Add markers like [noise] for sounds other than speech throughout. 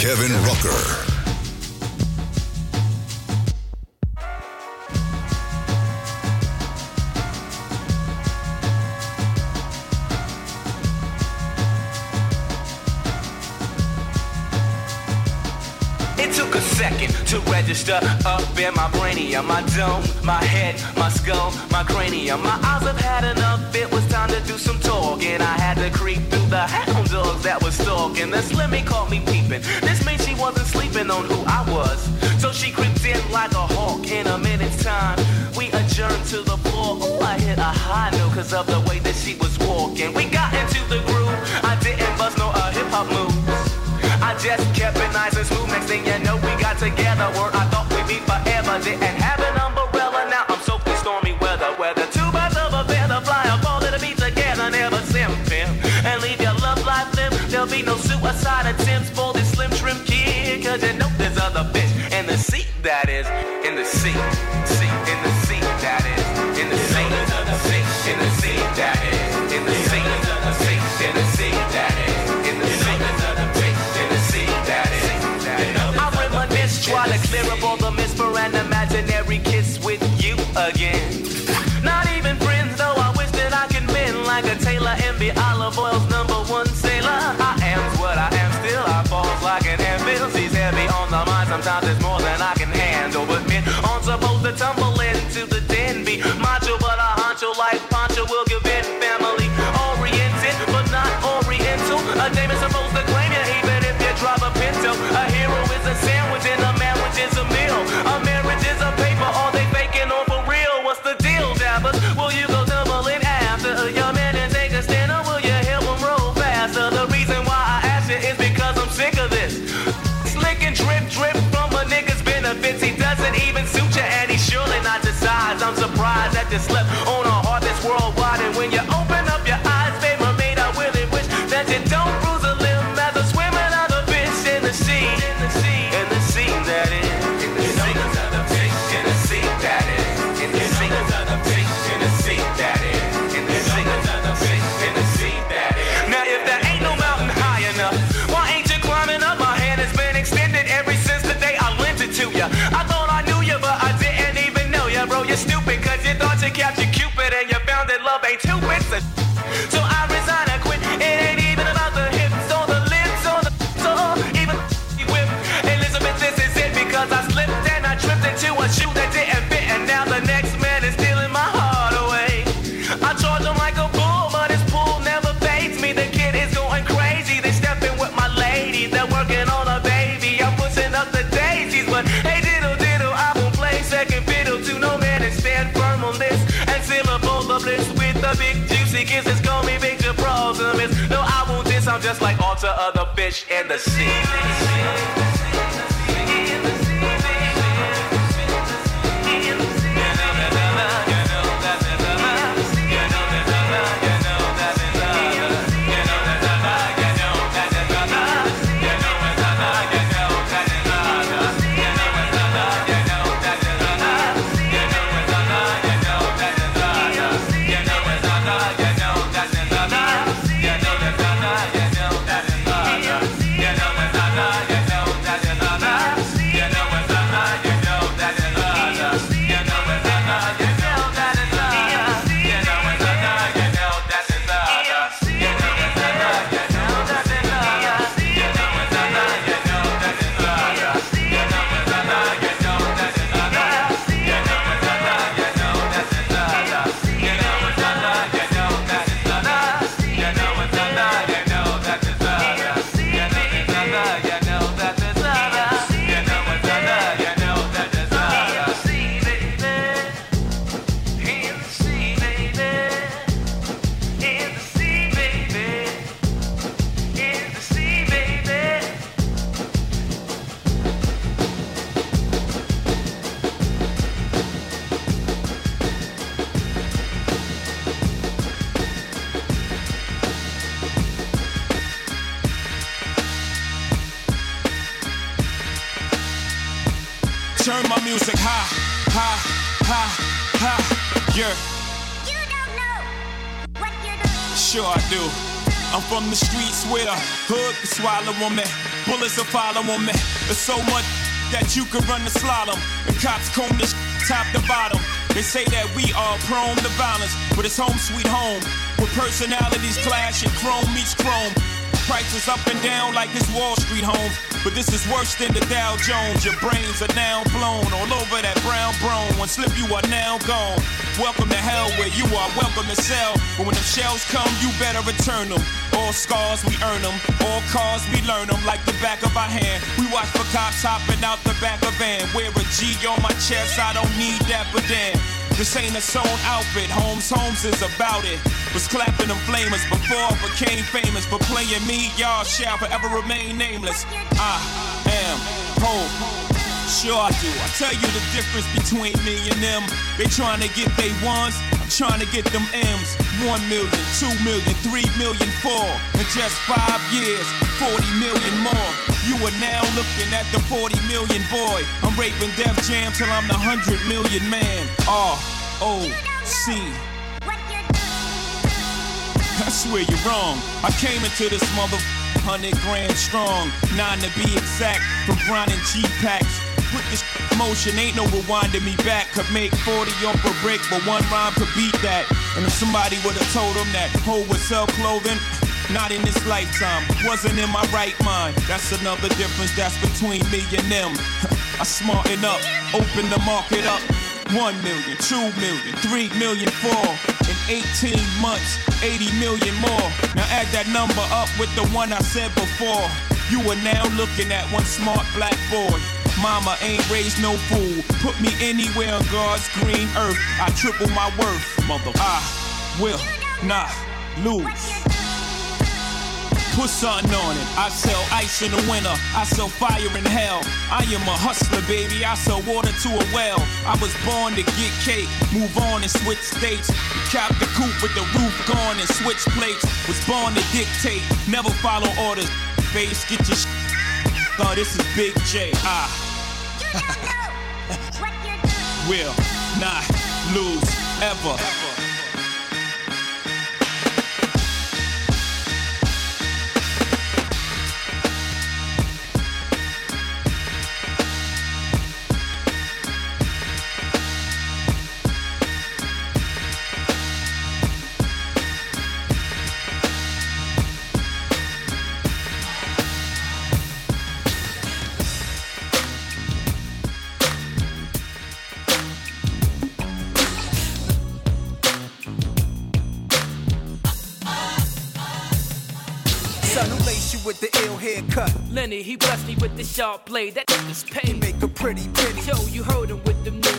Kevin Rucker. It took a second to register up in my brainium, my dome, my head my skull, my cranium. My eyes have had enough, it was time to do some talking. I had to creep through the hound dogs that was stalking. The Slimmy caught me peeping. This means she wasn't sleeping on who I was. So she creeped in like a hawk in a minute's time. We adjourned to the floor. Oh, I hit a high note because of the way that she was walking. We got into the groove. I didn't bust no uh, hip hop moves. I just kept it nice and smooth. Next thing you know, we got together. where I thought we'd be forever. Didn't cause you know there's other bitch in the seat that is in the seat, seat in the seat that is in the seat, seat in the in the seat, that is. I reminisce, try to clear up all the misper and imaginary kiss with you again. Not even friends though. I wish that I could mend like a tailor and be Olive Oyl's number one tumbling to the practice left on fish the sea. On me. There's so much that you could run the slalom. And cops comb this top to bottom. They say that we are prone to violence, but it's home sweet home. Where personalities clash and chrome meets chrome. Prices up and down like it's Wall Street home. But this is worse than the Dow Jones. Your brains are now blown all over that brown brown. One slip, you are now gone. Welcome to hell where you are welcome to sell. But when the shells come, you better return them. All scars, we earn them. All cars, we learn them like the back of our hand. We watch for cops hopping out the back of van. Wear a G on my chest, I don't need that, but damn. This ain't a sewn outfit, Holmes Holmes is about it. Was clapping them flamers before I became famous. For playing me, y'all shall forever remain nameless. I am hope. Sure I do. I tell you the difference between me and them. They trying to get they ones, trying to get them M's. One million, two million, three million, four. In just five years, 40 million more. You are now looking at the 40 million boy. I'm raping Def Jam till I'm the 100 million man. R O C. I swear you're wrong. I came into this mother hundred grand strong, nine to be exact, from grinding G packs. Put this motion, ain't no rewinding me back. Could make 40 off a brick, but one rhyme could beat that. And if somebody would've told them that Hov would sell clothing, not in this lifetime, wasn't in my right mind. That's another difference that's between me and them. [laughs] I smarten up, open the market up. One million, two million, three million, four. In 18 months, 80 million more. Now add that number up with the one I said before. You are now looking at one smart black boy. Mama ain't raised no fool. Put me anywhere on God's green earth. I triple my worth, mother. I will not lose. Put something on it. I sell ice in the winter. I sell fire in hell. I am a hustler, baby. I sell water to a well. I was born to get cake, move on and switch states. Cap the coupe with the roof gone and switch plates. Was born to dictate, never follow orders. Face, get your sh- Oh, this is Big J. I will not lose ever. Son blessed me with the sharp blade. That nigga's He paid. make a pretty penny. Yo, you heard him with them new.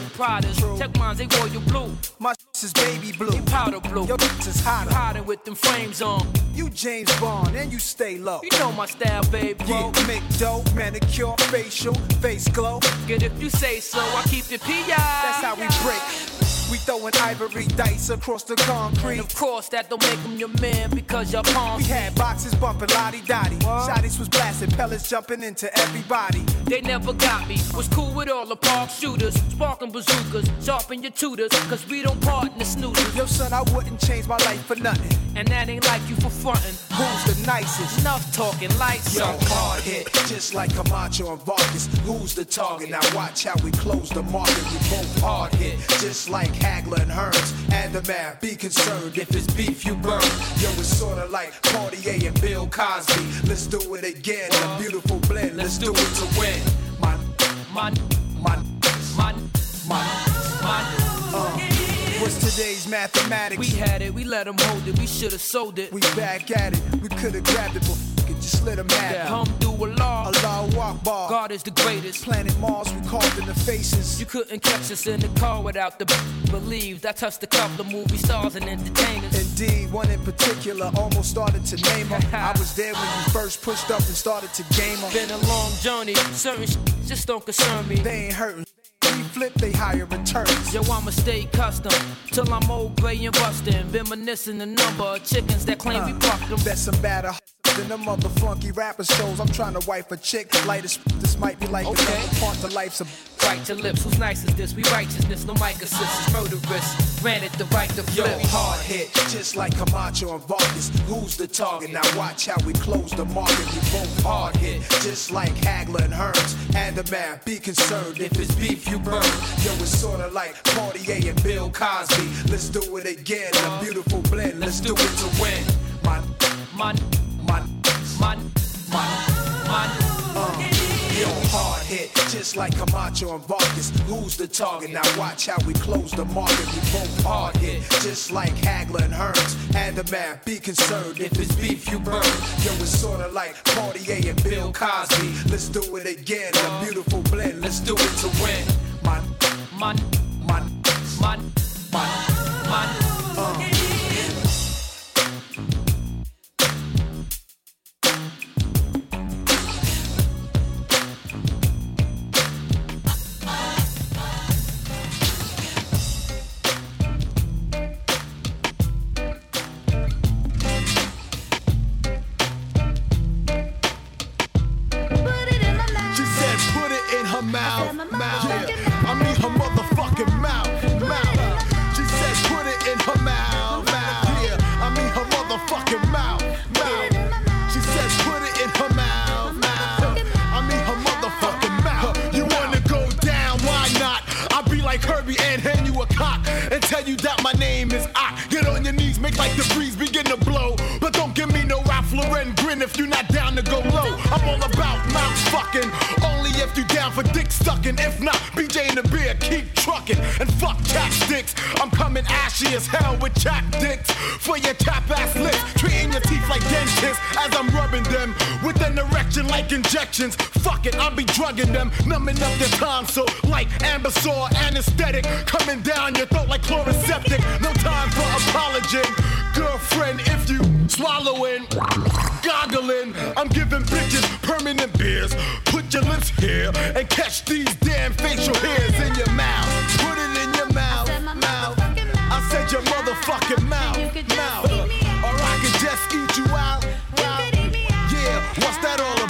True. Check mines, they royal blue. My s is baby blue. They powder blue. Your is hotter. hiding with them frames on. You James Bond and you stay low. You know my style, babe, Yeah, bro. make dope, manicure, facial, face glow. Get if you say so, I keep it PI. That's how we break. We throwing ivory dice across the And concrete. of course, that don't make him your man because your palms. We had boxes bumping lottie dottie. Shotties was blasting, pellets jumping into everybody. They never got me. Was cool with all the park shooters, sparking bazookas, sharpen your tutors, cause we don't part in the snoozers. Yo, son, I wouldn't change my life for nothing. And that ain't like you for frontin'. Who's the nicest? Enough talking, lights Yo, on. hard hit, just like Camacho and Vargas. Who's the target? Now watch how we close the market. We both hard hit, just like Hagler and Hearns. And the man, be concerned if it's beef you burn. Yo, it's sorta like Cartier and Bill Cosby. Let's do it again, a beautiful blend. Let's do it to win. My, Man, my, man, my. man. Uh. What's today's mathematics? We had it, we let them hold it, we should've sold it. We back at it. We could've grabbed it, but f- it, just let 'em have it. Alhamdulillah, a Akbar. God is the greatest. Planet Mars, we carved in the faces. You couldn't catch us in the car without the believe. I touched a couple of movie stars and entertainers. Indeed, one in particular almost started to name her. [laughs] I was there when you first pushed up and started to game her. Been a long journey, certain sh- just don't concern me. They ain't hurting. We flip, they higher returns. Yo, I'ma stay custom till I'm old, gray, and bustin'. Reminiscing the number of chickens that claim we Uh, plucked them. Bet some batter than them other funky rapper shows. I'm trying to wipe a chick. Lightest, this might be like Okay. another part to life's a Right to lips, who's nice as this? We righteousness, no mic assist, is murderous. Granted the right to Yo, hard hit, just like Camacho and Vargas. Who's the target? Now watch how we close the market. We both hard hit, just like Hagler and Hearns. And the man, be concerned if it's beef you burn. Yo, it's sorta like Cartier and Bill Cosby. Let's do it again, a beautiful blend. Let's do it to win. Man, Man, man, man, man. Yo, hard hit, just like Camacho and Vargas. Who's the target? Now watch how we close the market. We both hard hit, just like Hagler and Hearns. And the man, be concerned if it's beef you burn. Yo, it's sorta like Cartier and Bill Cosby. Let's do it again, a beautiful blend. Let's do it to win. Man, Man, man, man, man. man. Put my name is I. Get on your knees, make like the breeze begin to blow. But don't give me no Ralph Lauren grin if you're not down to go low. I'm all about mouth fucking. Only if you down for dick sucking. If not, BJ and the beer keep trucking. And fuck chapsticks. I'm coming ashy as hell with chap dicks. For your tap ass lips. Like injections. Fuck it, I'll be drugging them. Numbing up their time so like Ambesol anesthetic. Coming down your throat like Chloraseptic. No time for apology. Girlfriend, if you swallowing, goggling, I'm giving bitches permanent beers. Put your lips here and catch these damn facial hairs in your mouth. Put it in your mouth, mouth. I said your motherfucking mouth, You could just mouth. eat me out. Or I could just eat you out. out. could eat me out. Yeah, what's that all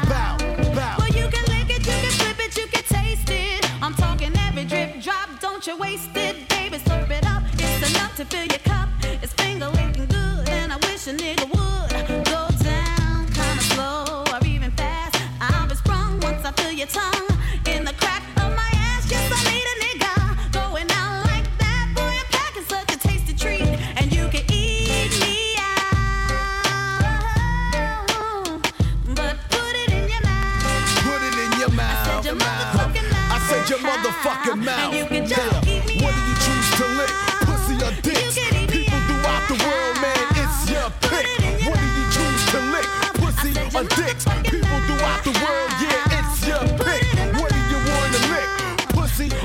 drop, don't you waste it, baby. Slurp it up, it's enough to fill your cup. It's finger licking good, and I wish a nigga would go down kinda slow or even fast. I'll be sprung once I feel your tongue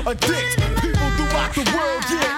My People throughout the world, yeah,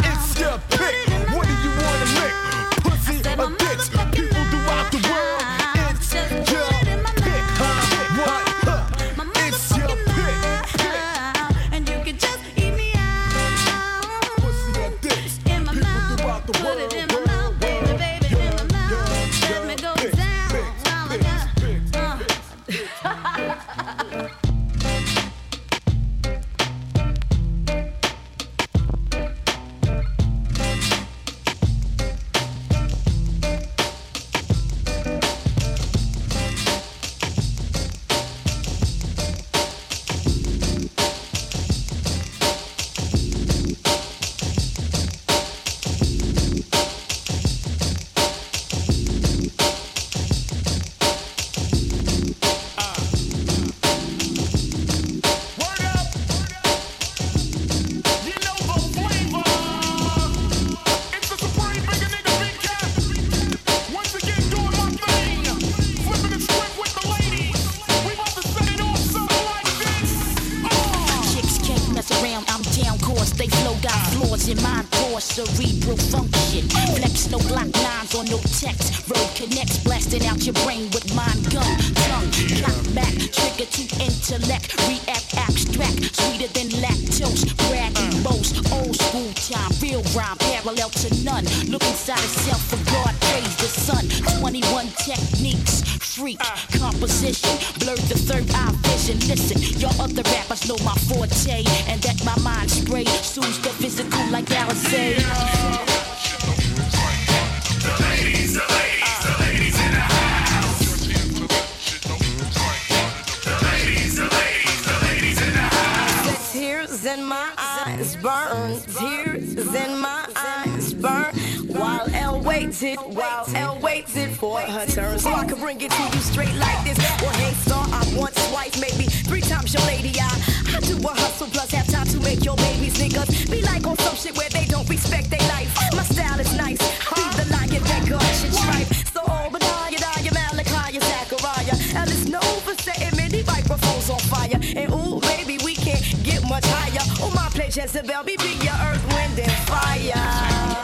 L waited, while L waited for her turn, so I can bring it to you straight like this. Well, hey, star, I'm once, twice, maybe three times your lady. I, I do a hustle plus have time to make your babies niggas be like on some shit where they don't respect their life. My style is nice, I be the lion that guards your tribe. So Obadiah, Daya, Malachi, Zachariah, L is known for setting many microphones on fire. And ooh, baby, we can't get much higher. Oh, my place, Jezebel, be be your earth, wind, and fire.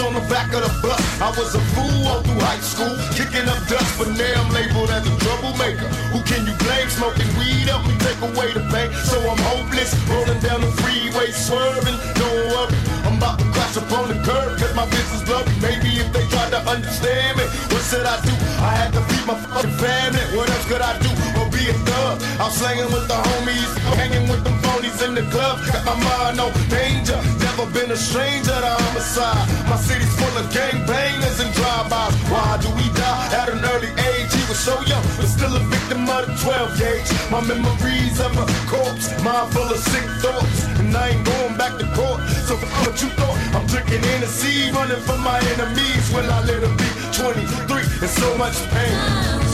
On the back of the bus. I was a fool all through high school, kicking up dust, but now I'm labeled as a troublemaker. Who can you blame? Smoking weed help me take away the pain. So I'm hopeless, rolling down the freeway, swerving, no worry. I'm about to crash up on the curb, cause my business blurry. Maybe if they tried to understand me, what should I do? I had to feed my fucking family. What else could I do? Or be a thug? I'm slanging with the homies, hanging with them phonies in the club. Got my mind on danger. Never been a stranger to homicide. My city's full of gangbangers and drive-bys. Why do we die at an early age? He was so young, but still a victim of the 12 gauge. My memories of a corpse, mind full of sick thoughts, and I ain't going back to court. So f- what you thought? I'm drinking in the sea, running from my enemies when I let them be 23 and so much pain.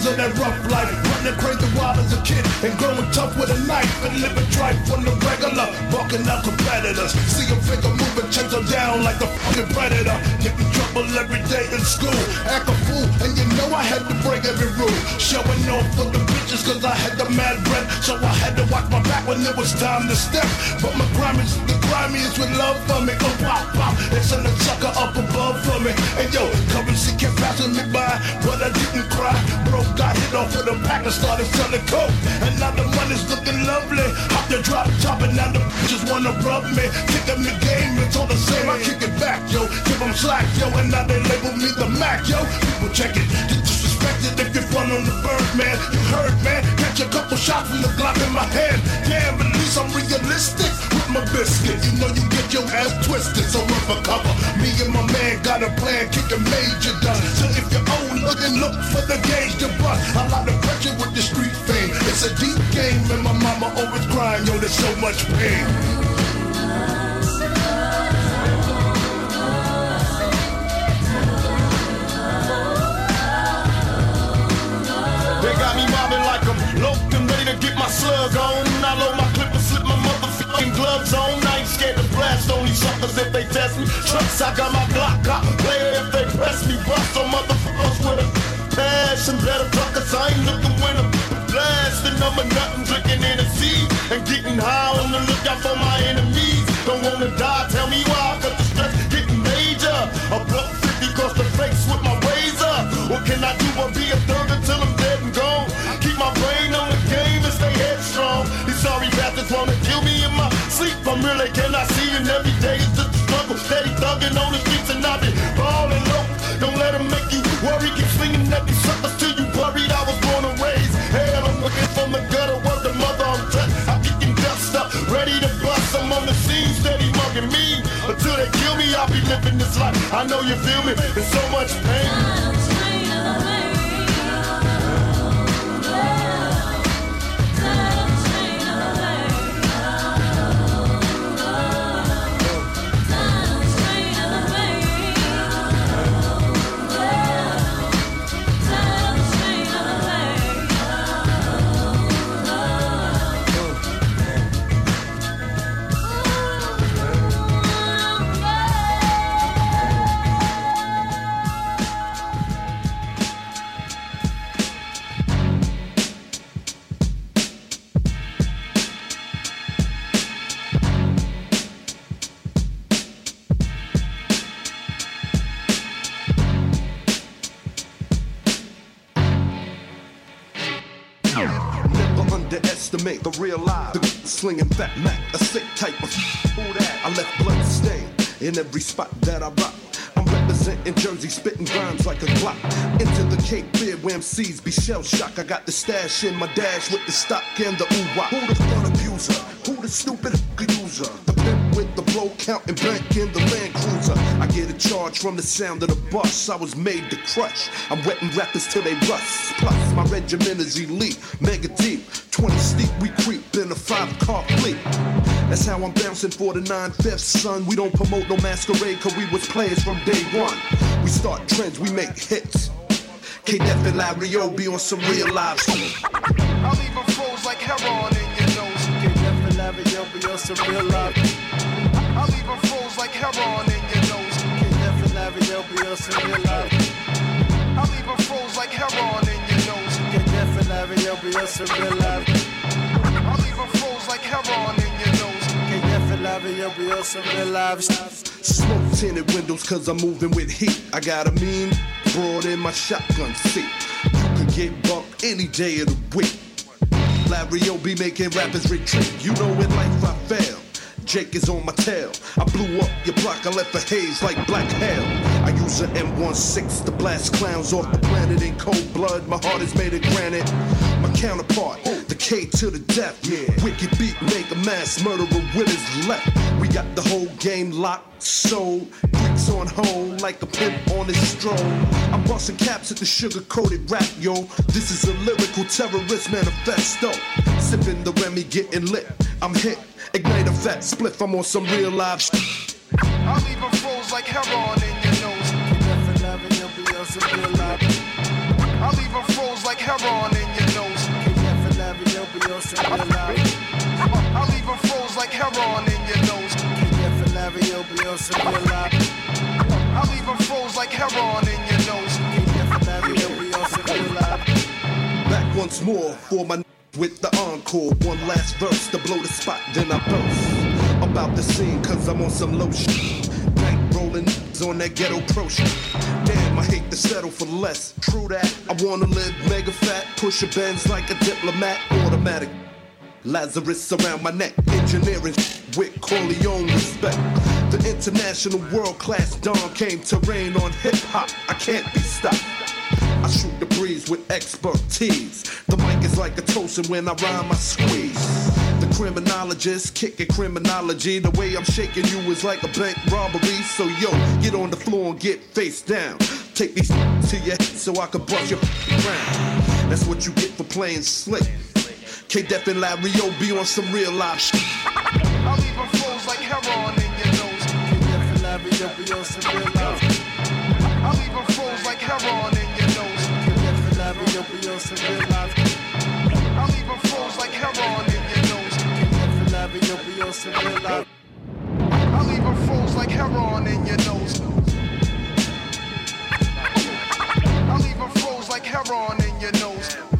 Years of that rough life, running crazy wild as a kid, and growing tough with a knife, and living tripe from the regular, barking out competitors. See a figure moving, chase her down like the fucking predator. Get in trouble every day in school, act a fool, and you know I had to break every rule. Showing off for the bitches, cause I had the mad breath, so I had to watch my back when it was time to step. But my crime is the grimiest with love for me. Oh, pop, pop, and send a sucker up above for me. And yo, currency kept passing me by, but I didn't cry. Bro got hit off with a pack and started selling coke. And now the money's looking lovely. Hop the drop top and now the bitches wanna rub me. Kick them the game, it's all the same. I kick it back, yo. Give them slack, yo. And now they label me the Mac, yo. People check it. Get disrespected if you run on the bird, man. You heard, man. Catch a couple shots from the Glock in my hand. Damn, at least I'm realistic my biscuit. You know you get your ass twisted, so run for cover. Me and my man got a plan, kicking major done. So if you own, look and look for the gauge to bust. A lot of pressure with the street fame. It's a deep game, and my mama always crying, yo, there's so much pain. They got me mobbing like I'm loped and ready to get my slug on. I load my motherfucking gloves on. Ain't scared to blast on these suckers if they test me. Trucks, I got my Steady thugging on the streets and I be balling low. Don't let them make you worry. Keep swinging at these suckers till you worried I was born and raised. Hell, I'm looking from the gutter. Word the mother I'm touched. I'm kicking dust up, ready to bust. I'm on the scene, steady mugging me. Until they kill me, I'll be living this life. I know you feel me. There's so much pain. Slinging fat Mac, a sick type of [sighs] that? I left blood stain in every spot that I rock. I'm representing Jersey, spitting rhymes like a clock. Into the Cape Fear where MCs be shell shock. I got the stash in my dash with the stock and the ooh. Who the fun abuser? Who the stupid user? The pimp with the blow counting bank in the Land Cruiser. I get a charge from the sound of the bus. I was made to crush. I'm wetting rappers till they rust. Plus, my regiment is elite, mega deep. 20 steep, we creep in a five car fleet. That's how I'm bouncing for the nine fifths, son. We don't promote no masquerade, cause we was players from day one. We start trends, we make hits. K Def and Larry O be on some real live shit. I'll leave froze like heroin in your nose. K Def and Larry O be on some real live A froze like heroin in your nose. I'll leave a froze like heroin in your nose. I'll leave a froze like heroin in your nose. Smoke tinted windows cause I'm moving with heat. I got a mean broad in my shotgun seat. You could get bumped any day of the week. Larry be making rappers retreat. You know in life I fail. Jake is on my tail. I blew up your block, I left a haze like black hell. I use an M16 to blast clowns off the planet in cold blood. My heart is made of granite. My counterpart, the K to the death. Yeah. Wicked beat, make a mass murderer with his left. We got the whole game locked, sold. Bricks on hold like a pimp on his stroll. I'm busting caps at the sugar coated rap, yo. This is a lyrical terrorist manifesto. Sipping the Remy, getting lit. I'm hit. Ignite a fat spliff, I'm on some real live shit. I'll leave a froze like heroin in your nose. I'll leave a froze like heroin in your nose. I'll leave a froze like heroin in your nose. I'll leave a froze like heroin in your nose. Back once more for my with the encore. One last verse to blow the spot, then I burst. About the scene, cause I'm on some low shit. Night rolling on that ghetto pro shit. Damn, I hate to settle for less. True that, I wanna live mega fat, push a Benz like a diplomat, automatic. Lazarus around my neck, engineering with Corleone respect. The international world class Don came to reign on hip hop. I can't be stopped. I shoot the breeze with expertise. The mic is like a toast, when I rhyme, I squeeze. The criminologist kicking criminology. The way I'm shaking you is like a bank robbery. So yo, get on the floor and get face down. Take these to your head so I can bust your ground. That's what you get for playing slick. K Def and Larry O be on some real live shit. I'll leave a froze like heroin in your nose. K Def and Larry O be on some real live I'll leave froze like heroin leave a froze like heroin in your nose. Leave a froze like heroin in your nose. Leave a froze like heroin in your nose.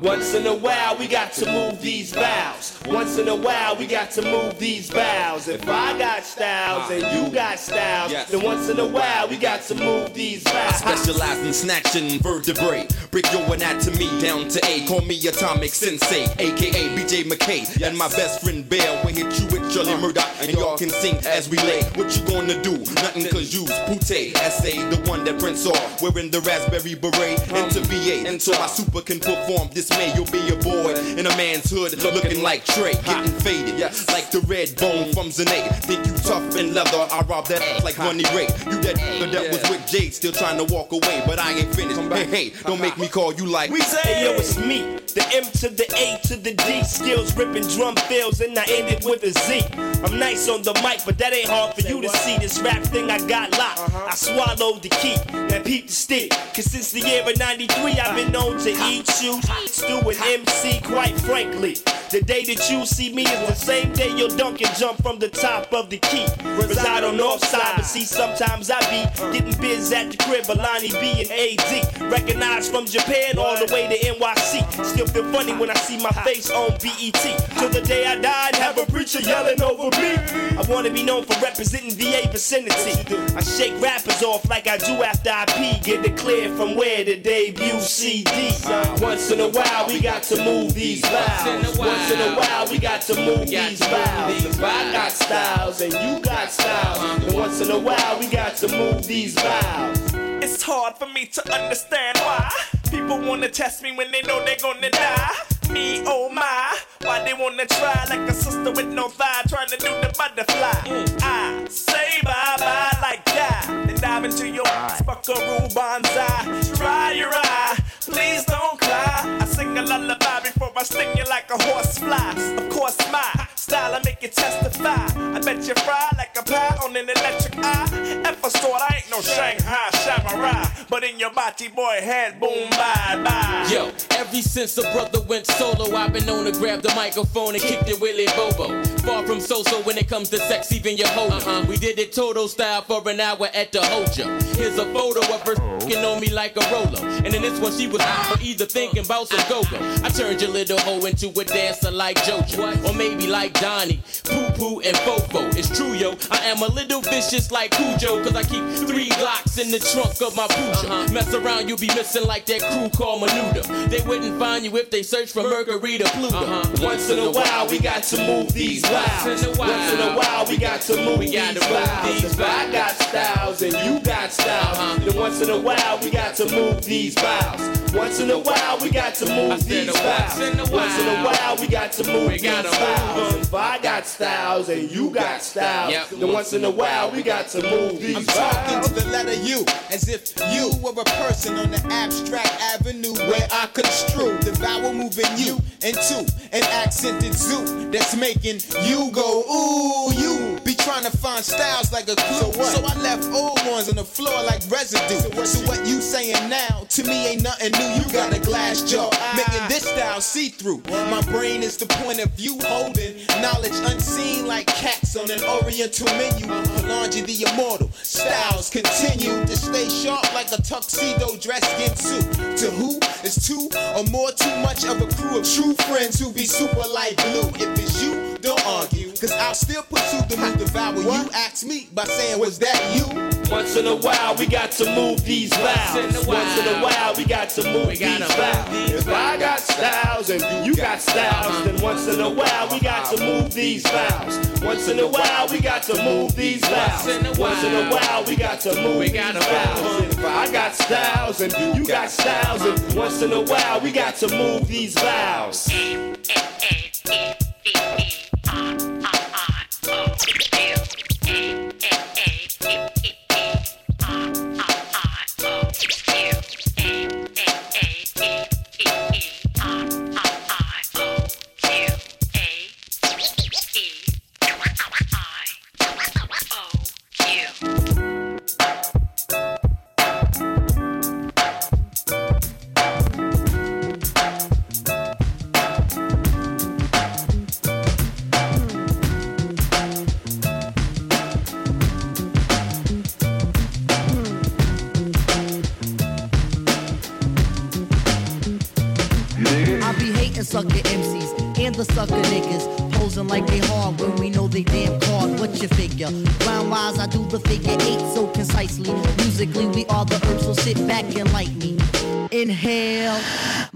Once in a while, we got to move these vows. Once in a while, we got to move these vows. If I got styles and you got styles, then once in a while, we got to move these I vows. specialize in snatching vertebrae. Break your anatomy down to A. Call me Atomic Sensei, aka BJ McKay. And my best friend Bear will hit you with Charlie uh, Murdoch. And y'all can sing as we lay. What you gonna do? Nothing cause you's Pute. Essay, the one that Prince saw. Wearing the raspberry beret um, into VA. So my super can perform. This May you'll be a boy in a man's hood. Looking like Trey. Getting faded. Like the red bone from Zane. Think you tough and leather. I rob that like Money Ray. You that nigga that was with Jade. Still trying to walk away. But I ain't finished. Hey, hey, don't make me call you like We say, hey, yo, it's me, the M to the A to the D. Skills ripping drum fills, and I end it with a Z. I'm nice on the mic, but that ain't hard for you to see. This rap thing I got locked. I swallowed the key, now peep the stick. Cause since the year of 93, I've been known to eat, shoot, stew, and MC, quite frankly. The day that you see me is the same day you'll and jump from the top of the key. Reside on north but see sometimes I be getting biz at the crib, Alani B and AD. Recognized from Japan all the way to NYC. Still feel funny when I see my face on BET. Till the day I died, have a preacher yelling over me. I wanna be known for representing VA vicinity. I shake rappers off like I do after I pee. Get clear from where the debut CD. Once in a while, we got to move these vowels. Once in a while, we got to move these. If I got styles and you got styles, then once in a while, we got to move these vowels. It's hard for me to understand why people wanna test me when they know they're gonna die. Me, oh my, why they wanna try like a sister with no thigh trying to do the butterfly? I say bye bye like that, then dive into your Buckaroo Banzai. Dry your eye, please don't cry. I sing a lullaby before I sting you like a horse fly. Of course, my style I make you testify. I bet you fry like a pie on an electric eye. F a sword, I ain't no Shanghai samurai, but in your body boy head, boom, bye bye. Yo, ever since a brother went solo, I've been known to grab the microphone and kick it Willie Bobo. Far from so-so when it comes to sex, even your hoe. Uh-huh. We did it Toto style for an hour at the Hoja. Here's a photo of her f***ing on me like a roller. And in this one, she was out for either thinking about some go-go. I turned your little hoe into a dancer like JoJo. Or maybe like Donnie, Poo Poo, and Fofo. It's true, yo. I am a little vicious like Cujo, cause I keep three Glocks in the trunk of my Peugeot. Mess around, you'll be missing like that crew called Menudo. They wouldn't find you if they searched for Mercury to Pluto. Once in a while, we got to move these vowels. Once in a while, we got to move these vowels. If I got styles and you got styles, then once in a while, we got to move these vowels. Once in a while, we got to move these vowels. Once in a while, we got to move these vowels. If I got styles and you got styles, then once in a while, we got to move these I'm talking to the letter U, as if you were a person on the abstract avenue where I construe the vowel moving you into an accented zoo that's making you go ooh. You be trying to find styles like a clue, so, I left old ones on the floor like residue. So what, you saying now to me ain't nothing new. You got a glass jaw, making this style see through. My brain is the point of view holding knowledge unseen like cats on an oriental menu. Laundry the immortal styles continue to stay sharp like a tuxedo dressed in suit. To who is two or more too much of a crew of true friends who be super light blue. If it's you, don't argue, cause I'll still pursue the move devour you asked me by saying, was that you? Once in a while, we got to move these vowels. Once in a while, we got to move these vowels. If I got styles and you got styles, then once in a while, we got to move these vowels. Once in a while, we got to move these vowels. Once in a while, we got to move these vowels. If I got styles and you got styles, and once in a while, we got to move these vowels.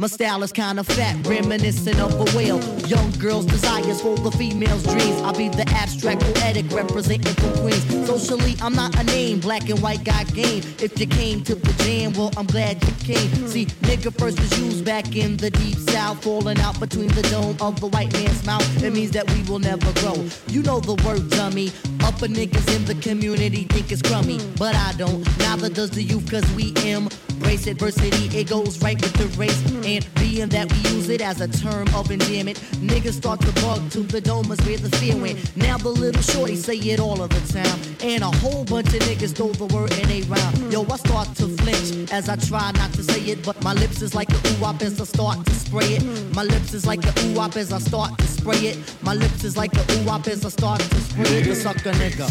My style is kinda fat, reminiscent of a whale. Young girls' desires hold the female's dreams. I'll be the abstract poetic representing from Queens. Socially, I'm not a name, black and white got game. If you came to the jam, well, I'm glad you came. See, nigga first was used back in the deep south, falling out between the dome of the white man's mouth. It means that we will never grow. You know the word dummy. Upper niggas in the community think it's crummy, but I don't. Neither does the youth, cause we embrace adversity. It goes right with the race. And being that we use it as a term of endearment, niggas start to bug to the domas where the fear went. Now the little shorty say it all of the time. And a whole bunch of niggas throw the word in a round. Yo, I start to flinch as I try not to say it, but my lips is like a ooh as I start to spray it. My lips is like a ooh as I start to spray it. My lips is like a ooh as I start to spray it. The sucker nigga.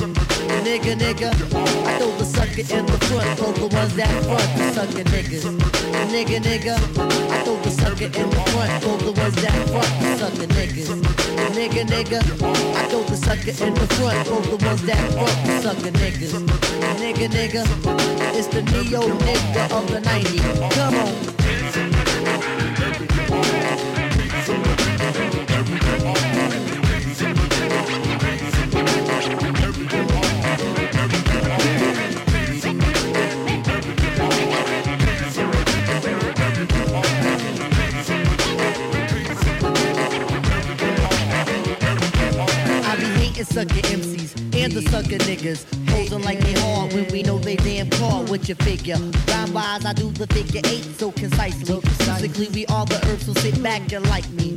Nigga, nigga. I throw the sucker in the front, throw the ones that front, the sucker niggas. Nigga, nigga. I throw the sucker in the front, throw the ones that front, the sucker niggas. Nigga, nigga. I throw the sucker in the front, throw the ones that front, the sucker niggas. Nigga, nigga. It's the neo nigga of the 90s. Come on. Sucker MCs and the sucker niggas. Posing like they hard when we know they damn caught with your figure. Rhyme wise, I do the figure eight so concisely. Musically, we all the herbs, so sit back and like me.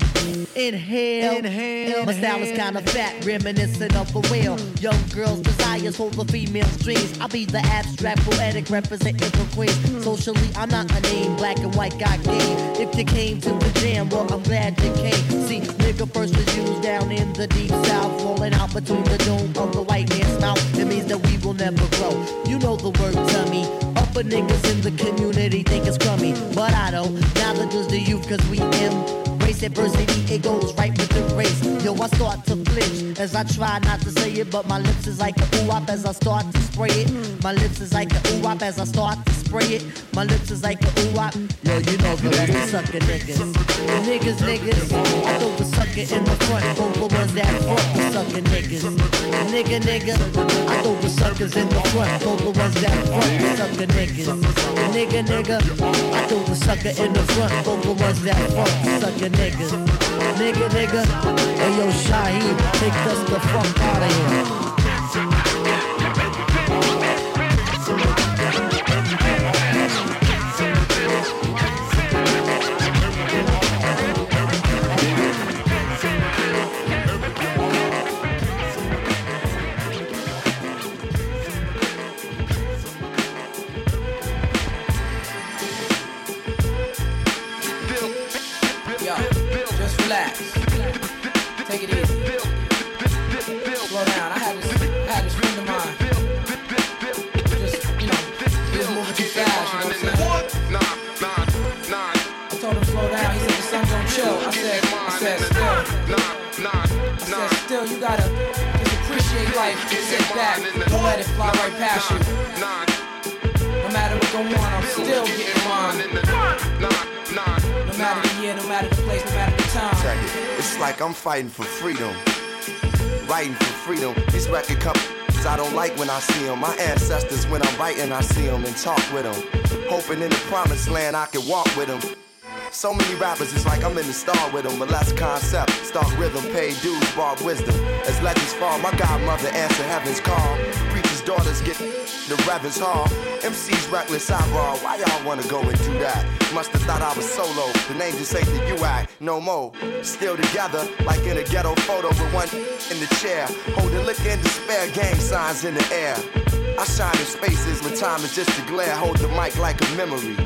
Inhale, inhale. My style is kinda fat, reminiscent of a whale. Young girls' desires hold the female's dreams. I'll be the abstract poetic representing for Queens. Socially, I'm not a name, black and white got game. If you came to the jam, well, I'm glad you came. See, nigga first was used down in the deep south, falling out between the dome of the white man's mouth. It means that we will never grow. You know the word tummy. Upper niggas in the community think it's crummy, but I don't. Neither does the youth, cause we embrace adversity. It goes right with the race. Yo, I start to flinch as I try not to say it, but my lips is like a ooh as I start to spray it. My lips is like a ooh as I start to spray it. My lips is like a ooh wop. Yo, you know the rest the sucker niggas. Niggas, niggas. I throw the sucker in the front, the ones that front the sucker niggas. Nigga, nigga. I throw the suckers in the front, the ones that front the sucker niggas. Nigga, nigga. I throw the sucker in the front, the ones that front the sucker niggas. Nigga, nigga. Hey yo, Shaheed, take us the fuck out of here. Fighting for freedom. Writing for freedom. These record companies I don't like when I see them. My ancestors, when I'm writing, I see them and talk with them. Hoping in the promised land I can walk with them. So many rappers, it's like I'm in the star with them. But less concept, start rhythm, pay dues, bar wisdom. As legends fall, my godmother answer heaven's call. Preacher's daughters get the reverend's hall. MC's reckless eyeball, why y'all wanna go and do that? Must have thought I was solo. The name just ain't the UI no more. Still together, like in a ghetto photo with one in the chair. Holding liquor and despair, gang signs in the air. I shine in spaces when time is just a glare. Hold the mic like a memory.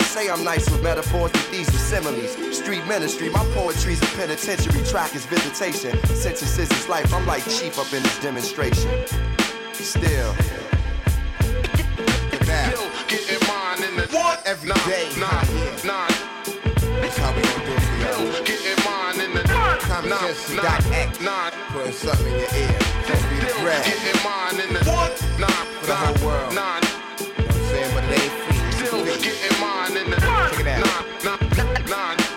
Say I'm nice with metaphors, but these are similes. Street ministry, my poetry's a penitentiary. Track is visitation. Sentences is life. I'm like chief up in this demonstration. Still in the what? Every day. Nah, nah. That's how we do it for y'all. Getting mine in the Common nah, nah, dot X. nah. Putting something in your ear. Don't be the bread. getting mine in the what? Nah, For the nah, whole world. Nah, You know what I'm saying? But it ain't free. Still getting mine in the Check it out. Nah, nah, nah.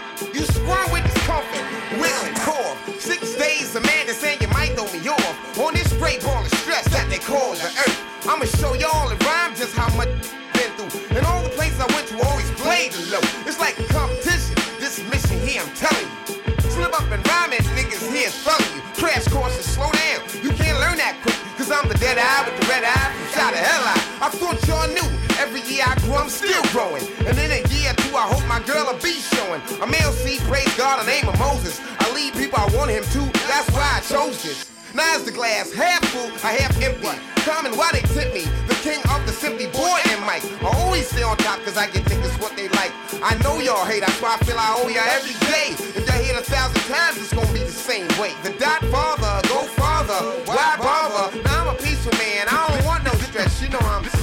in front of you. Crash course slow down. You can't learn that quick, cause I'm the dead eye with the red eye. Shout the hell out. I thought y'all knew. Every year I grow, I'm still growing. And in a year or two, I hope my girl will be showing. I'm LC, praise God, the name of Moses. I lead people I want him to, that's why I chose this. Now Nine's the glass, half full, I half empty. Common, why they tip me? The king simply boy and Mike. I always stay on top cause I get niggas what they like. I know y'all hate, that's why I feel I owe y'all every day. If y'all hate a thousand times, it's gonna be the same way. The dot father, go farther, why bother? Now I'm a peaceful man, I don't want no stress, you know I'm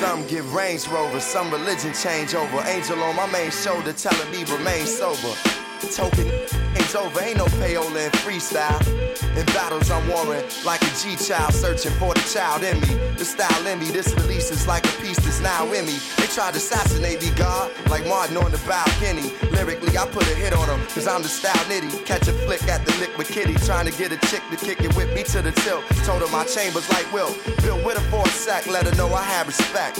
Some give Range Rovers, some religion change over. Angel on my main shoulder telling me remain sober. Token ain't over, ain't no payola in freestyle. In battles I'm warring like a G child searching for the child in me. The style in me, this release is like a piece that's now in me. They tried to assassinate me, God, like Martin on the balcony. Lyrically, I put a hit on them, cause I'm the style nitty. Catch a flick at the liquid kitty, trying to get a chick to kick it with me to the tilt. Told her my chambers like Will. Bill with her for a sec, let her know I have respect.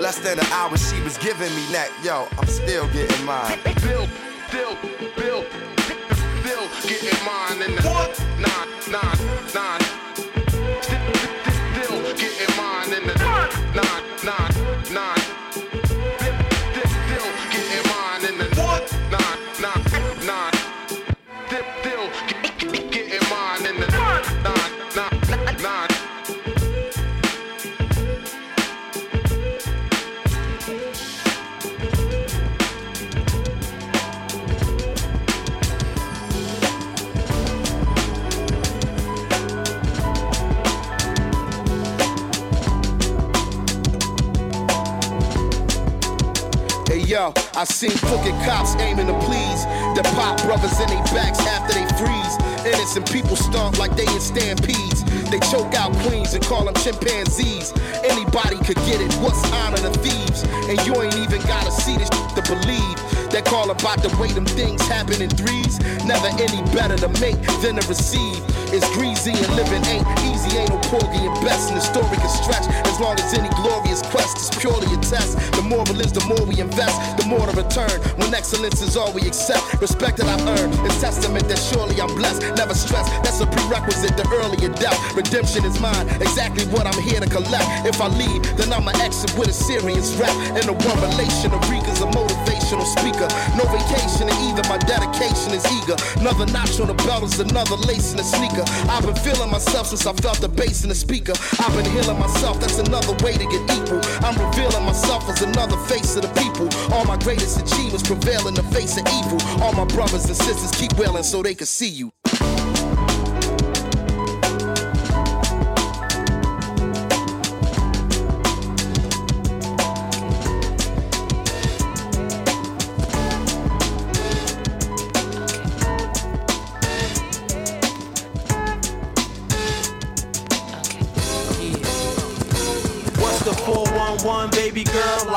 Less than an hour, she was giving me neck. Yo, I'm still getting mine. Bill, Bill, Bill, Bill, getting mine in the what? Nah, nah, nah. I seen crooked cops aiming to please the pop brothers in their backs after they freeze. Innocent people stomp like they in stampedes. They choke out queens and call them chimpanzees. Anybody could get it. What's honor to thieves? And you ain't even gotta see this to believe. They call about the way them things happen in threes. Never any better to make than to receive. It's greasy and living ain't easy. Ain't no Porgy and Bess. And the story can stretch as long as any glorious quest is purely a test. The moral is the more we invest, the more to return. When excellence is all we accept, respect that I've earned. It's testament that surely I'm blessed. Never stress, that's a prerequisite to earlier death. Redemption is mine, exactly what I'm here to collect. If I leave, then I'ma exit with a serious rap. And the one relation of Riga's a motivational speaker. No vacation either, my dedication is eager. Another notch on the belt is another lace in the sneaker. I've been feeling myself since I felt the bass in the speaker. I've been healing myself, that's another way to get equal. I'm revealing myself as another face of the people. All my greatest achievements prevail in the face of evil. All my brothers and sisters keep wailing so they can see you.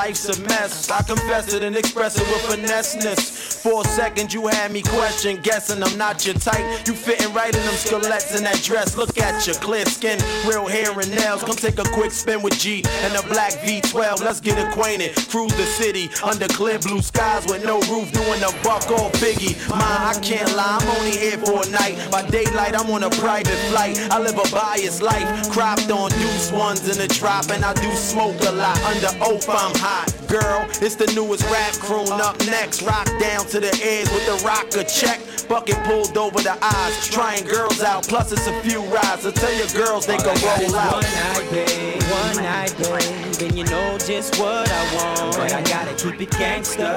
Life's a mess. I confess it and express it with finesse. For a second, you had me question, guessing I'm not your type. You fitting right in them skelettes in that dress. Look at your clear skin, real hair and nails. Come take a quick spin with G and a black V12. Let's get acquainted. Cruise the city under clear blue skies with no roof, doing a buck off Biggie. Mine, I can't lie, I'm only here for a night. By daylight, I'm on a private flight. I live a biased life, cropped on deuce ones in the drop, and I do smoke a lot. Under oath, I'm hot. Girl, it's the newest rap croon up next. Rock down to the ears with the rocker check. Bucket pulled over the eyes, trying girls out. Plus, it's a few rides. So tell your girls they can roll out. One night, babe, one night, babe, and you know just what I want. But I gotta keep it gangsta,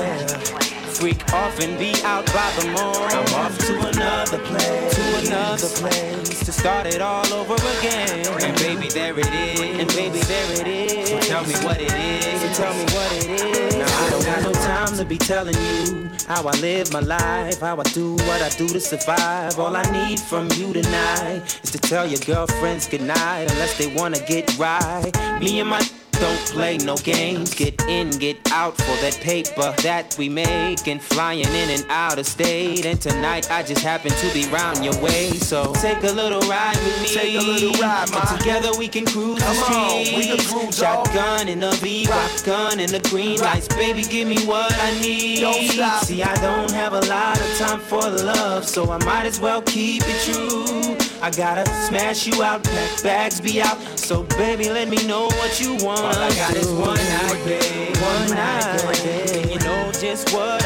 yeah. Freak off and be out by the morning. I'm off to another place, to another place to start it all over again. And baby, there it is. And baby, there it is. So tell me what it is. So tell me what it is. Now I don't got no time to be telling you how I live my life, how I do what I do to survive. All I need from you tonight is to tell your girlfriends goodnight, unless they wanna get right. Me and my don't play no games. Get in, get out for that paper that we make. And flying in and out of state. And tonight I just happen to be round your way. So take a little ride with me. Take a little ride, ma. And together we can cruise Come the on, streets. we can cruise. Shotgun in the V, rock gun in the green lights. Baby, give me what I need. Don't stop. See, I don't have a lot of time for love, so I might as well keep it true. I gotta smash you out, pack bags be out. So baby, let me know what you want. All I got is one night, babe. One night, babe. You know just what.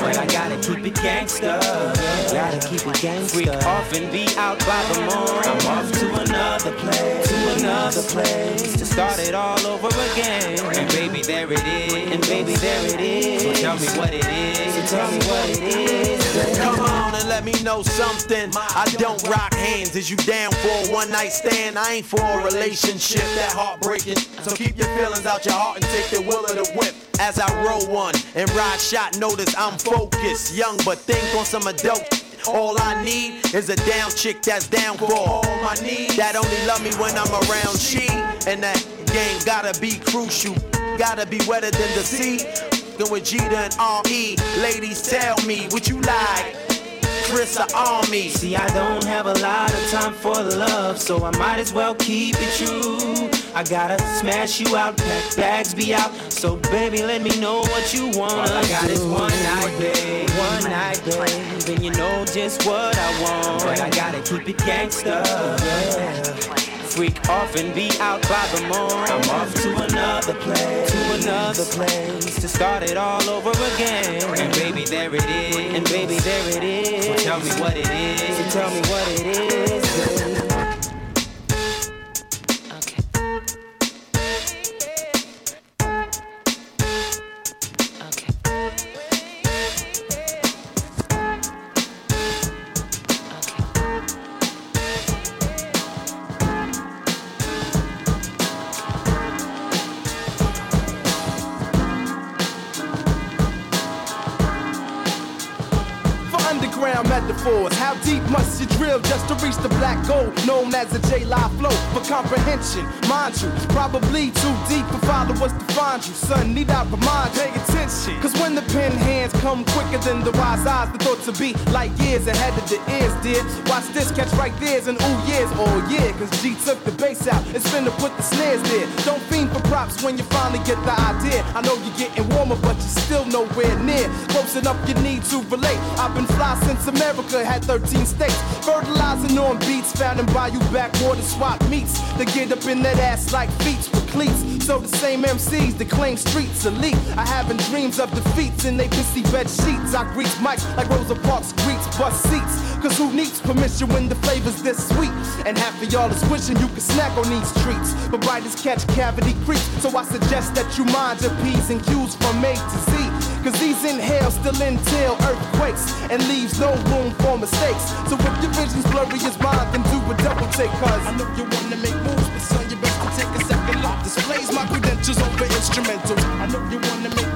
But I gotta keep it gangsta. Gotta keep it gangsta. Freak off and be out by the morning. I'm off to another place, to another place to start it all over again. And baby, there it is. And baby, there it is. So tell me what it is. So tell me what it is. Come on and let me know something. I don't rock hands. Is you down for a one night stand? I ain't for a relationship that heartbreaking. So keep your feelings out your heart and take the will of the whip. As I roll one and ride shot, notice I'm focused. Young but think on some adult. All I need is a down chick that's down for all my needs. That only love me when I'm around she. And that game gotta be crucial. Gotta be wetter than the sea. With Jeter and R.E. Ladies, tell me what you like. Chris or Army. See, I don't have a lot of time for love, so I might as well keep it true. I gotta smash you out, pack bags be out. So baby, let me know what you want. All I got is one night, babe. One night, babe. And you know just what I want. But I gotta keep it gangsta. Yeah. Freak off and be out by the morning. I'm off to another place, to another place to start it all over again. And baby, there it is. And baby, there it is. So tell me what it is. So tell me what it is. babe. Comprehension, mind you, probably too deep for followers find you. Son, need I remind you? Pay attention. Cause when the pen hands come quicker than the wise eyes, the thought to be like years ahead of the ears did. Watch this catch right there's and ooh years, oh yeah. Cause G took the bass out, it's finna put the snares there. Don't fiend for props when you finally get the idea. I know you're getting warmer, but you're still nowhere near. Close enough you need to relate. I've been fly since America had 13 states. Fertilizing on beats, found and in bayou backwater swap meets. They get up in that ass like with So the same MCs that claim streets elite. I having dreams of defeats in they pissy bed sheets. I grease mics like Rosa Parks greets bus seats. Cause who needs permission when the flavor's this sweet? And half of y'all is wishing you could snack on these treats. But writers catch cavity creeps. So I suggest that you mind your P's and Q's from A to Z. Cause these inhales still entail earthquakes and leaves no room for mistakes. So if your vision's blurry as mine, then do a double take. Cause I know you wanna make moves, but son, Displays my credentials over instrumentals. I know you wanna make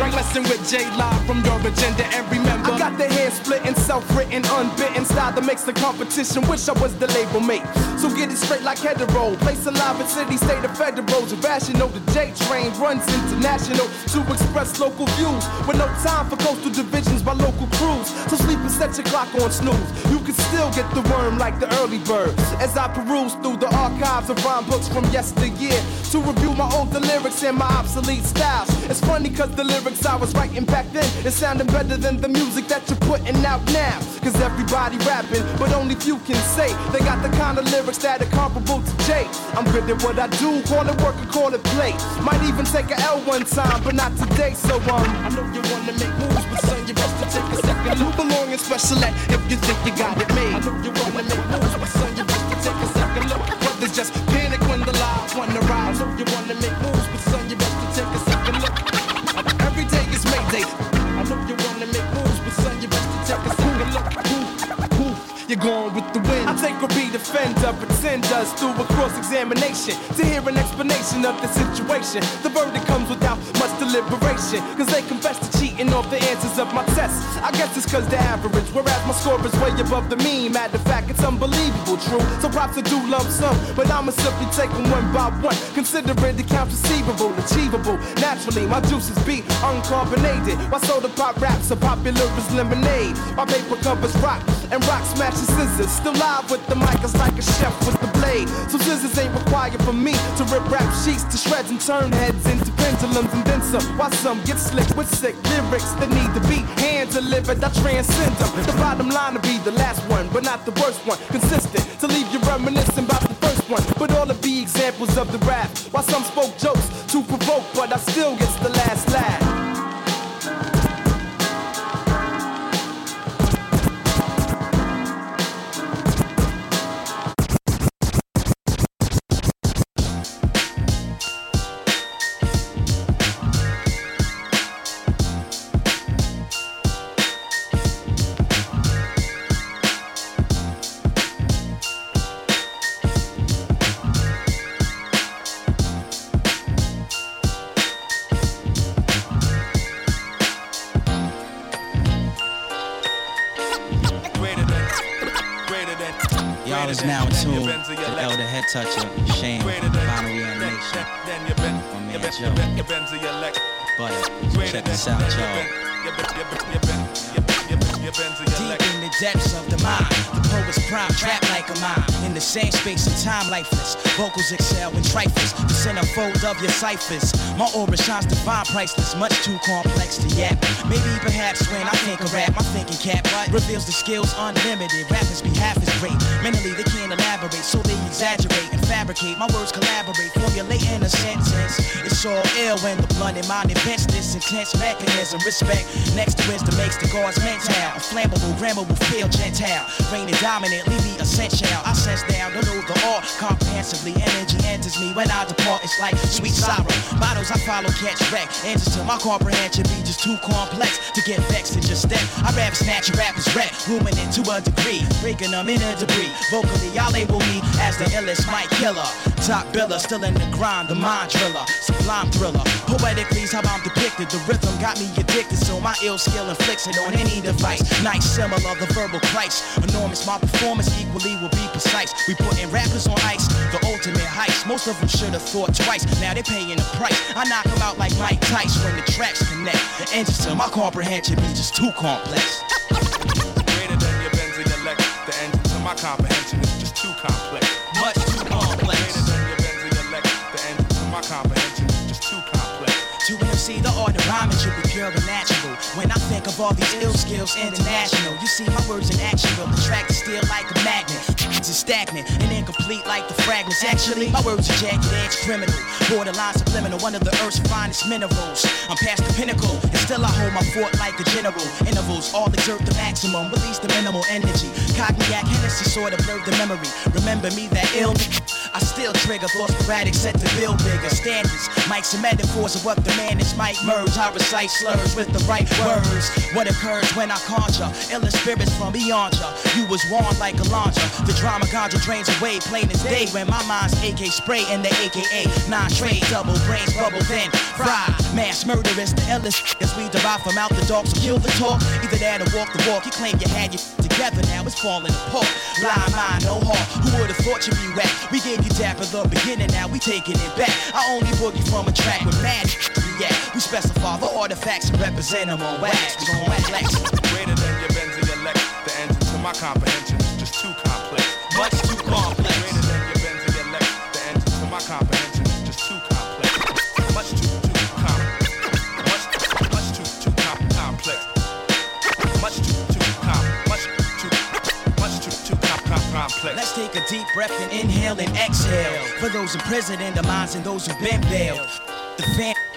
a. Lesson with J Live from your agenda and remember. I got the hair splitting, self-written, unbitten style that makes the competition. Wish I was the label mate. So get it straight like hetero. Place alive in city, state of federals. Irrational, the J train runs international to express local views. With no time for coastal divisions by local crews. So sleep and set your clock on snooze. You can still get the worm like the early bird. As I peruse through the archives of rhyme books from yesteryear to review my older lyrics and my obsolete styles. It's funny cause the lyrics I was writing back then is sounding better than the music that you're putting out now. Cause everybody rapping, but only few can say they got the kind of lyrics that are comparable to Jay. I'm good at what I do, call it work or call it play. Might even take a L one time, but not today. So um, I know you wanna make moves, but son, you best to take a second look. Belong in special ed if you think you got it made. I know you wanna make moves, but son, you best to take a second look. Brothers just panic when the lives wanna rise. I know you wanna make moves, You're going with the wind. I take a beat of offender pretenders through a cross-examination to hear an explanation of the situation. The verdict comes without much deliberation, cause they confess to cheating off the answers of my tests. I guess it's cause the average, whereas my score is way above the mean. Matter of fact, it's unbelievable, true. So props to do lump sum, but I'ma simply take them one by one. Consider it accounts receivable, achievable. Naturally, my juices be uncarbonated. While soda pop raps are popular as lemonade. My paper covers rock and rock smashes scissors. Still live with the mic, it's like a chef with the blade. So scissors ain't required for me to rip rap sheets to shreds and turn heads into pendulums and then some. While some get slick with sick lyrics that need to be hand delivered, I transcend them. The bottom line to be the last one, but not the worst one. Consistent to leave you reminiscing about the first one. But all of the examples of the rap. While some spoke jokes to provoke, but I still gets the last laugh. Out, y'all. Deep in the depths of the mind, the poet's prime trap the same space and time, lifeless. Vocals excel in trifles, the centerfold of your ciphers. My aura shines divine, priceless, much too complex to yap. Maybe perhaps when I think of rap, my thinking cap reveals the skills unlimited. Rappers be half as great. Mentally, they can't elaborate, so they exaggerate and fabricate. My words collaborate, formulate in a sentence. It's all ill when the blunt in mind invents this intense mechanism. Respect next to wisdom makes the gods mental. A flammable, grammable, feel gentile. Reigning dominant, leave me essential. I sense down to know the all comprehensively. Energy enters me when I depart. It's like sweet sorrow. Bottles I follow, catch wreck. Answers to my comprehension be just too complex to get vexed and just step. I rap, snatch rapper's rap, it to a degree. Breaking them in a debris. Vocally, y'all label me as the illest mic killer. Top biller, still in the grind, the mind driller. Sublime thriller. Poetically, how I'm depicted. The rhythm got me addicted, so my ill skill inflicts it on any device. Nice, similar, the verbal price. Enormous, my performance equally will be precise. We putting rappers on ice. Most of them should have thought twice. Now they're paying the price. I knock them out like Mike Tyson when the tracks connect. The engines to my comprehension be just too complex. Greater than your Benz or your Lex. The engine to my comprehension is just too complex. Much too complex. MC, the art of rhyming should be pure and natural. When I think of all these ill skills international, you see my words in action will attract the steel like a magnet. It's stagnant and incomplete like the fragments. Actually, my words are jagged edge criminal. Borderline subliminal, one of the earth's finest minerals. I'm past the pinnacle, and still I hold my fort like a general. Intervals all exert the maximum, release the minimal energy. Cognac, Hennessy sort of blurred the memory. Remember me that ill. I still trigger thoughts sporadic, set to build bigger standards. Mics and metaphors of what the man is might merge. I recite slurs with the right words. What occurs when I conjure ill spirits from beyond ya. You was warned like a launcher. The drama ganja drains away, plain as day. When my mind's AK spray in the AKA. Nine trade, double brains, bubble then fry. Mass murderous, the illest as we derive from out the dark. So kill the talk. Either that or walk the walk. You claim you had your together, now it's falling apart. Blind mind, no heart. Who would've thought you'd be whack? We gave you dap at the beginning, now we taking it back. I only boogie from a track with magic. yeah. We specify the artifacts and represent them on wax. We gon' wax Lex. Greater than your Benz or your Lex. The engine to my comprehension is just too complex. Much too complex. Greater than your Benz or your Lex. The engine to my comprehension Let's take a deep breath and inhale and exhale. For those imprisoned in the minds and those who've been bailed. The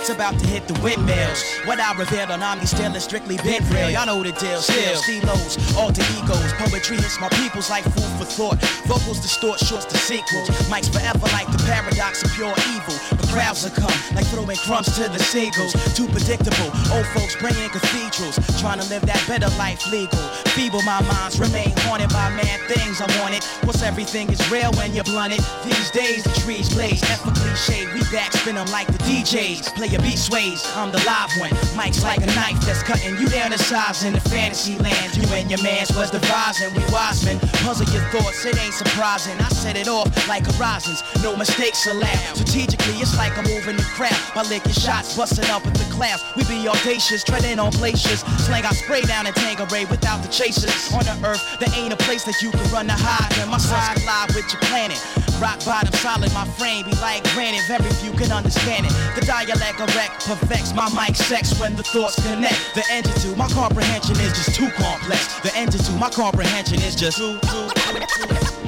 fan's about to hit the windmills. What I revealed on Omni still is strictly been real. Y'all know the deal. Still, stilos, alter egos. Poetry hits my peoples like food for thought. Vocals distort shorts to sequels. Mics forever like the paradox of pure evil. The crowds will come, like throwing crumbs to the seagulls. Too predictable. Old folks bringing cathedrals, trying to live that better life legal. Feeble, my minds remain haunted by mad things. I want it. What's everything is real when you're blunted. These days the trees blaze, effort cliche. We backspin them like the DJs. Play a beat sways. I'm the live one. Mike's like a knife that's cutting you down to size in the fantasy land. You and your mans was devising. We wise men puzzle your thoughts. It ain't surprising. I set it off like horizons. No mistakes allowed. Strategically, it's like I'm moving the crowd by licking shots, busting up at the clouds. We be audacious, treading on glaciers. Slang I spray down in Tanqueray without the chasers. On the earth, there ain't a place that you can run to hide. When my side collide with your planet. Rock bottom solid, my frame be like granite. Very few can understand it. The dialect erect perfects my mic sex when the thoughts connect. The engine to my comprehension is just too complex. The engine to my comprehension is just too, too, too, too.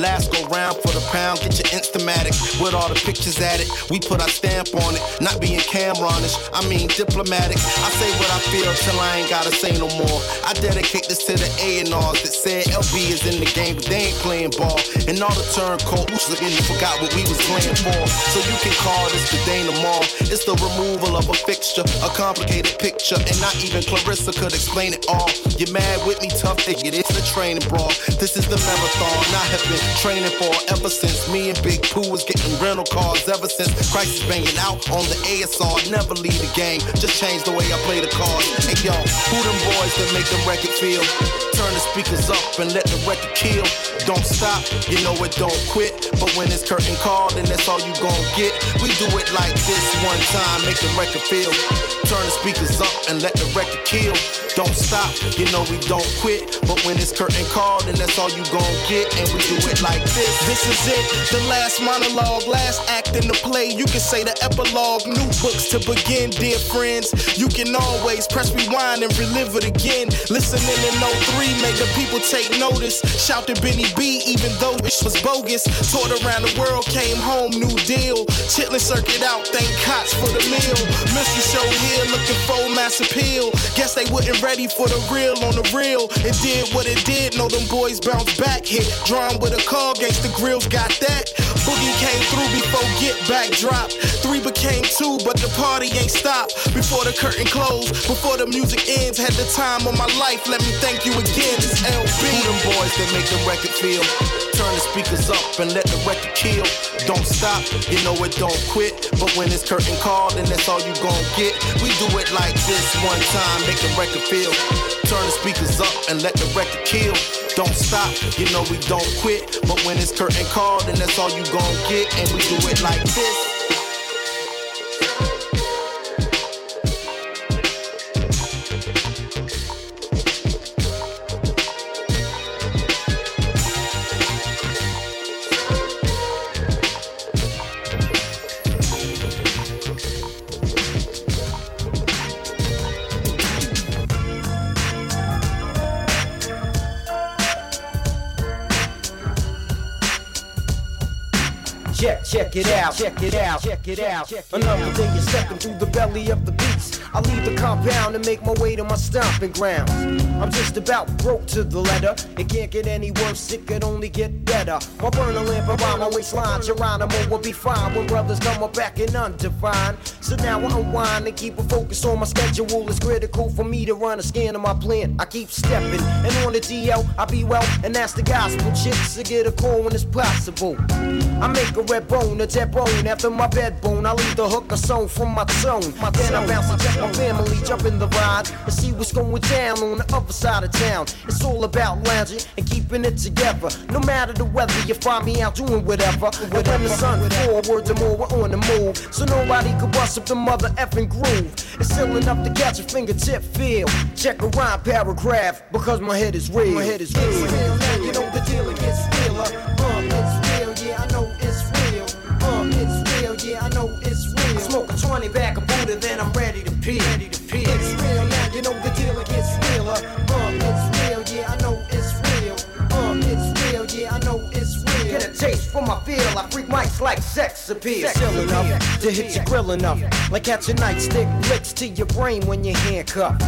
Last go round for the pound, get your instamatic. With all the pictures at it, we put our stamp on it. Not being Cameronish, I mean diplomatic. I say what I feel till I ain't gotta say no more. I dedicate this to the A and R's that said LB is in the game, but they ain't playing ball. And all the turncoats looking and forgot what we was playing for. So you can call this the Dana Mall. It's the removal of a fixture, a complicated picture, and not even Clarissa could explain it all. You're mad with me, tough to get it's the training brawl. This is the marathon I have been training for ever since me and Big Pooh was getting rental cars. Ever since Christ is banging out on the ASR, never leave the game. Just change the way I play the cards. Hey yo, who them boys that make the record feel? Turn the speakers up and let the record kill. Don't stop, you know it don't quit. But when it's curtain call, then that's all you gon' get. We do it like this one time, make the record feel. Turn the speakers up and let the record kill. Don't stop, you know we don't quit. But when it's curtain call, then that's all you gon' get. And we do it like this. This is it, the last monologue, last act in the play. You can say the epilogue, new books to begin, dear friends. You can always press rewind and relive it again. Listening in 03, make the people take notice. Shout to Benny B, even though it was bogus. Toured around the world, came home, new deal. Chitlin circuit out, thank cots for the meal. Mystery show here, looking for mass appeal. Guess they wasn't ready for the real on the real. It did what it did, know them boys bounce back. Hit drawn with a call, gangsta grills got that. Boogie came through before get back dropped. Three became two, but the party ain't stopped. Before the curtain closed, before the music ends, had the time of my life. Let me thank you again. It's LB. Who them boys that make the record feel? Turn the speakers up and let the record kill. Don't stop, you know it don't quit. But when it's curtain call, then that's all you gon' get. We do it like this one time, make the record feel. Turn the speakers up and let the record kill. Don't stop, you know we don't quit. But when it's curtain call, then that's all you gon' get. And we do it like this. It out, check it out, check it out. Another day is stepping through the belly of the beast. I leave the compound and make my way to my stomping grounds. I'm just about broke to the letter. It can't get any worse, it could only get better. My burner lamp around my waistline, Geronimo will be fine when brothers come up back and undefined. So now I unwind and keep a focus on my schedule. It's critical for me to run a scan of my plan. I keep stepping, and on the DL, I be well, and that's the gospel. Chicks to get a call when it's possible. I make a red bone, a dead bone after my bed bone. I leave the hooker sewn from my tone. My then I bounce a jet My family jump in the ride and see what's going down on the other side of town. It's all about lounging and keeping it together. No matter the weather, you find me out doing whatever. And when the sun forward, the more we're on the move. So nobody could bust up the mother effing groove. It's still enough to catch a fingertip feel. Check a rhyme paragraph because my head is real. My head is real. It's real now, you know the deal, it gets realer. Uh, it's real, yeah, I know it's real. Uh, it's real, yeah, I know it's real. I smoke a 20 back of Buddha, then I'm ready to pee. Ready to pee. It's real now, you know the taste for my feel, I freak mics like sex appeal. Still enough to hit your grill enough. Like catching nightstick licks to your brain when you're handcuffed.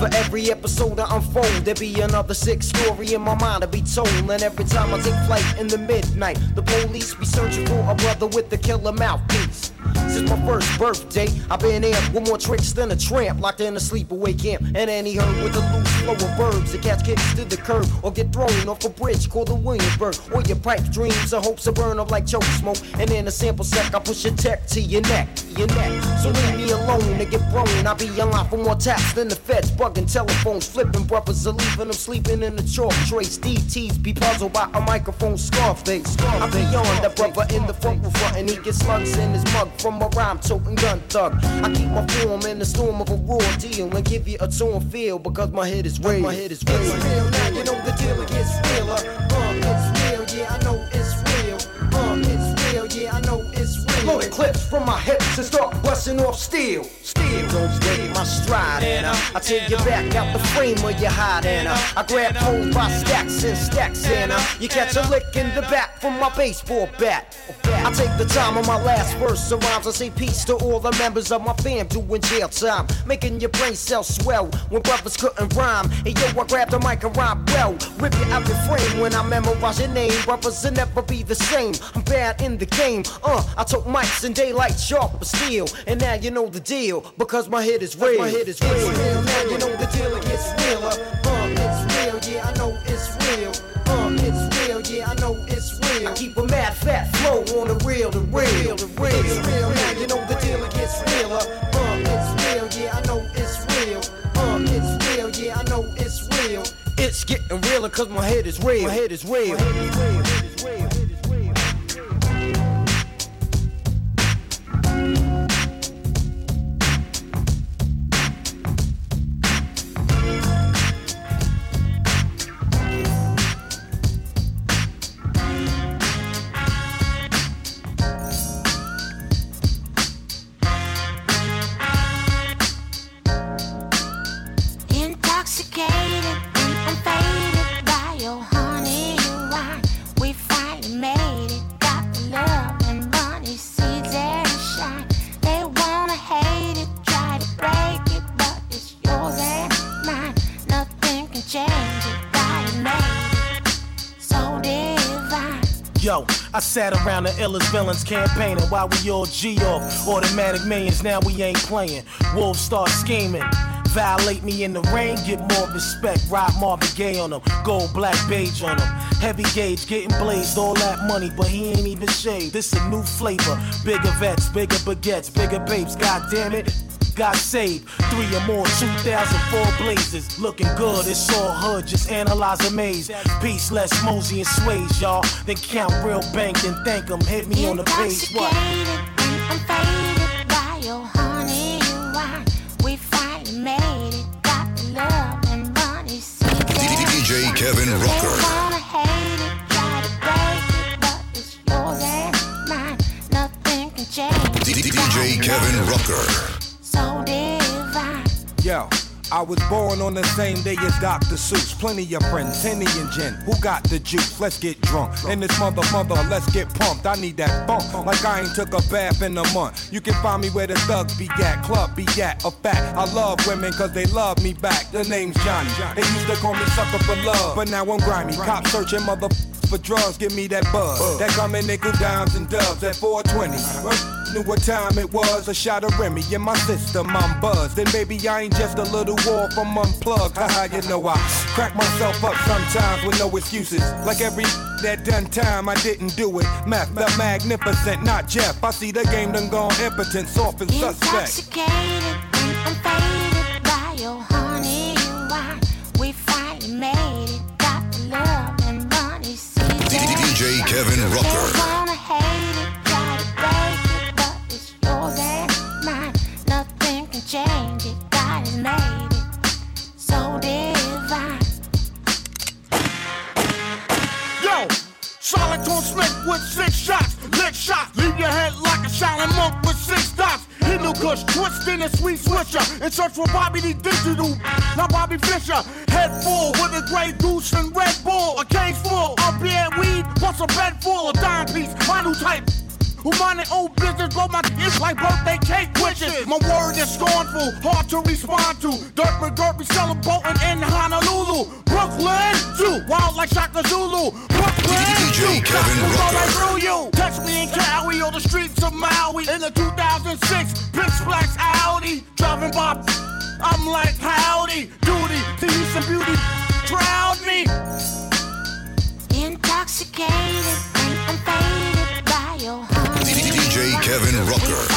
For every episode I unfold, there be another sick story in my mind to be told. And every time I take flight in the midnight, the police be searching for a brother with the killer mouthpiece. Since my first birthday, I've been in with more tricks than a tramp, locked in a sleepaway camp. And any herd with a loose flow of verbs that catch kicks to the curb or get thrown off a bridge called the Williamsburg. Or your pipe dreams and hopes are burn up like choke smoke. And in a sample sack, I push a tech to your neck, your neck. So leave me alone to get blown. I'll be online for more taps than the feds, bugging telephones, flipping brothers, or leaving them sleeping in the chalk trace. DTs be puzzled by a microphone scarf scarface. I be on that brother in the front with front, and he gets slugs in his mug from a rhyme toting gun thug. I keep my form in the storm of a raw deal and give you a torn feel because my head is real. My head is real. It's real now, you know the deal it gets realer. Uh, it's real, yeah, I know it's real. Uh, it's real, yeah, I know Loaded clips from my hips and start busting off steel. Steel, don't break my stride, Anna. Uh. I take you back out the frame where you hide, Anna. Uh. I grab hold by stacks and stacks, Anna. Uh. You catch a lick in the back from my baseball bat. I take the time on my last verse, so rhymes. I say peace to all the members of my fam doing jail time, making your brain cells swell when brothers couldn't rhyme. And yo, I grab the mic and rhyme well, rip you out your frame when I memorize your name. Brothers will never be the same. I'm bad in the game. Uh, I took mics in daylight sharp but steel, and now you know the deal because my head is real. My head is real. It's real now, you know the deal. It gets realer. Uh, it's real, yeah, I know it's real. Uh, it's real, yeah, I know it's real. I keep a mad fat flow on the real, the real, the real. It's real now, you know the deal. It gets realer. Uh, it's real, yeah, I know it's real. Uh, it's real, yeah, I know it's real. It's getting realer cause my head is real. My head is real. My head is real. Head. Head is real. I sat around the illest villains campaigning while we all G off. Automatic millions, now we ain't playing. Wolves start scheming. Violate me in the rain, get more respect. Rob Marvin Gaye on them, gold black beige on them. Heavy gauge, getting blazed, all that money, but he ain't even shaved. This a new flavor. Bigger vets, bigger baguettes, bigger babes, god damn it. Got saved, three or more, 2004 blazers. Looking good, it's all hood, just analyze a maze. Peace, less Mosey and Sways, y'all. Then count real bank, then thank 'em. Hit me on the page, what? I'm faded by your honey. We finally made it. Got the love and money, DJ Kevin They Rucker. wanna hate it, try to break it, but it's yours and mine. Nothing can change. DJ Kevin Rucker. So divine. Yo, I was born on the same day as Dr. Seuss. Plenty of friends, Henny and Jen. Who got the juice? Let's get drunk. And this mother, mother, let's get pumped. I need that bump. Like I ain't took a bath in a month. You can find me where the thugs be at, club be at, a fact. I love women cause they love me back. The name's Johnny. They used to call me sucker for love. But now I'm grimy. Cop searching mother for drugs, give me that buzz. That come in nickel dimes and dubs at 420. Well, Knew what time it was, a shot of Remy in my system, I'm buzzed. And baby, I ain't just a little war from unplugged. Haha, you know I crack myself up sometimes with no excuses. Like every that done time, I didn't do it. Math, the magnificent, not Jeff. I see the game done gone impotent, soft and suspect. Intoxicated I'm faded by your honey and wine. We finally made it. Got the love and money. DJ Kevin They change it. God has made it so divine. Yo, Charlatan Smith with six shots, lick shots, leave your head like a silent monk with six dots. Hindu Kush, twisting a sweet swisher, in search for Bobby the Digital, not Bobby Fischer. Head full with a gray goose and Red Bull, a case full of beer weed, plus a bed full of dime piece, new type. Who business, blow my like birthday cake wishes. My word is scornful, hard to respond to. Dirt for celebrating in Honolulu. Brooklyn, too, wild like Shaka Zulu. Brooklyn, Kevin right you. Touch me in Cali the streets of Maui in the 2006 Audi. Driving by, I'm like howdy, duty to beauty. Drown me. Intoxicated, I'm faded. Kevin Rucker.